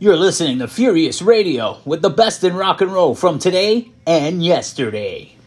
You're listening to Furious Radio with the best in rock and roll from today and yesterday.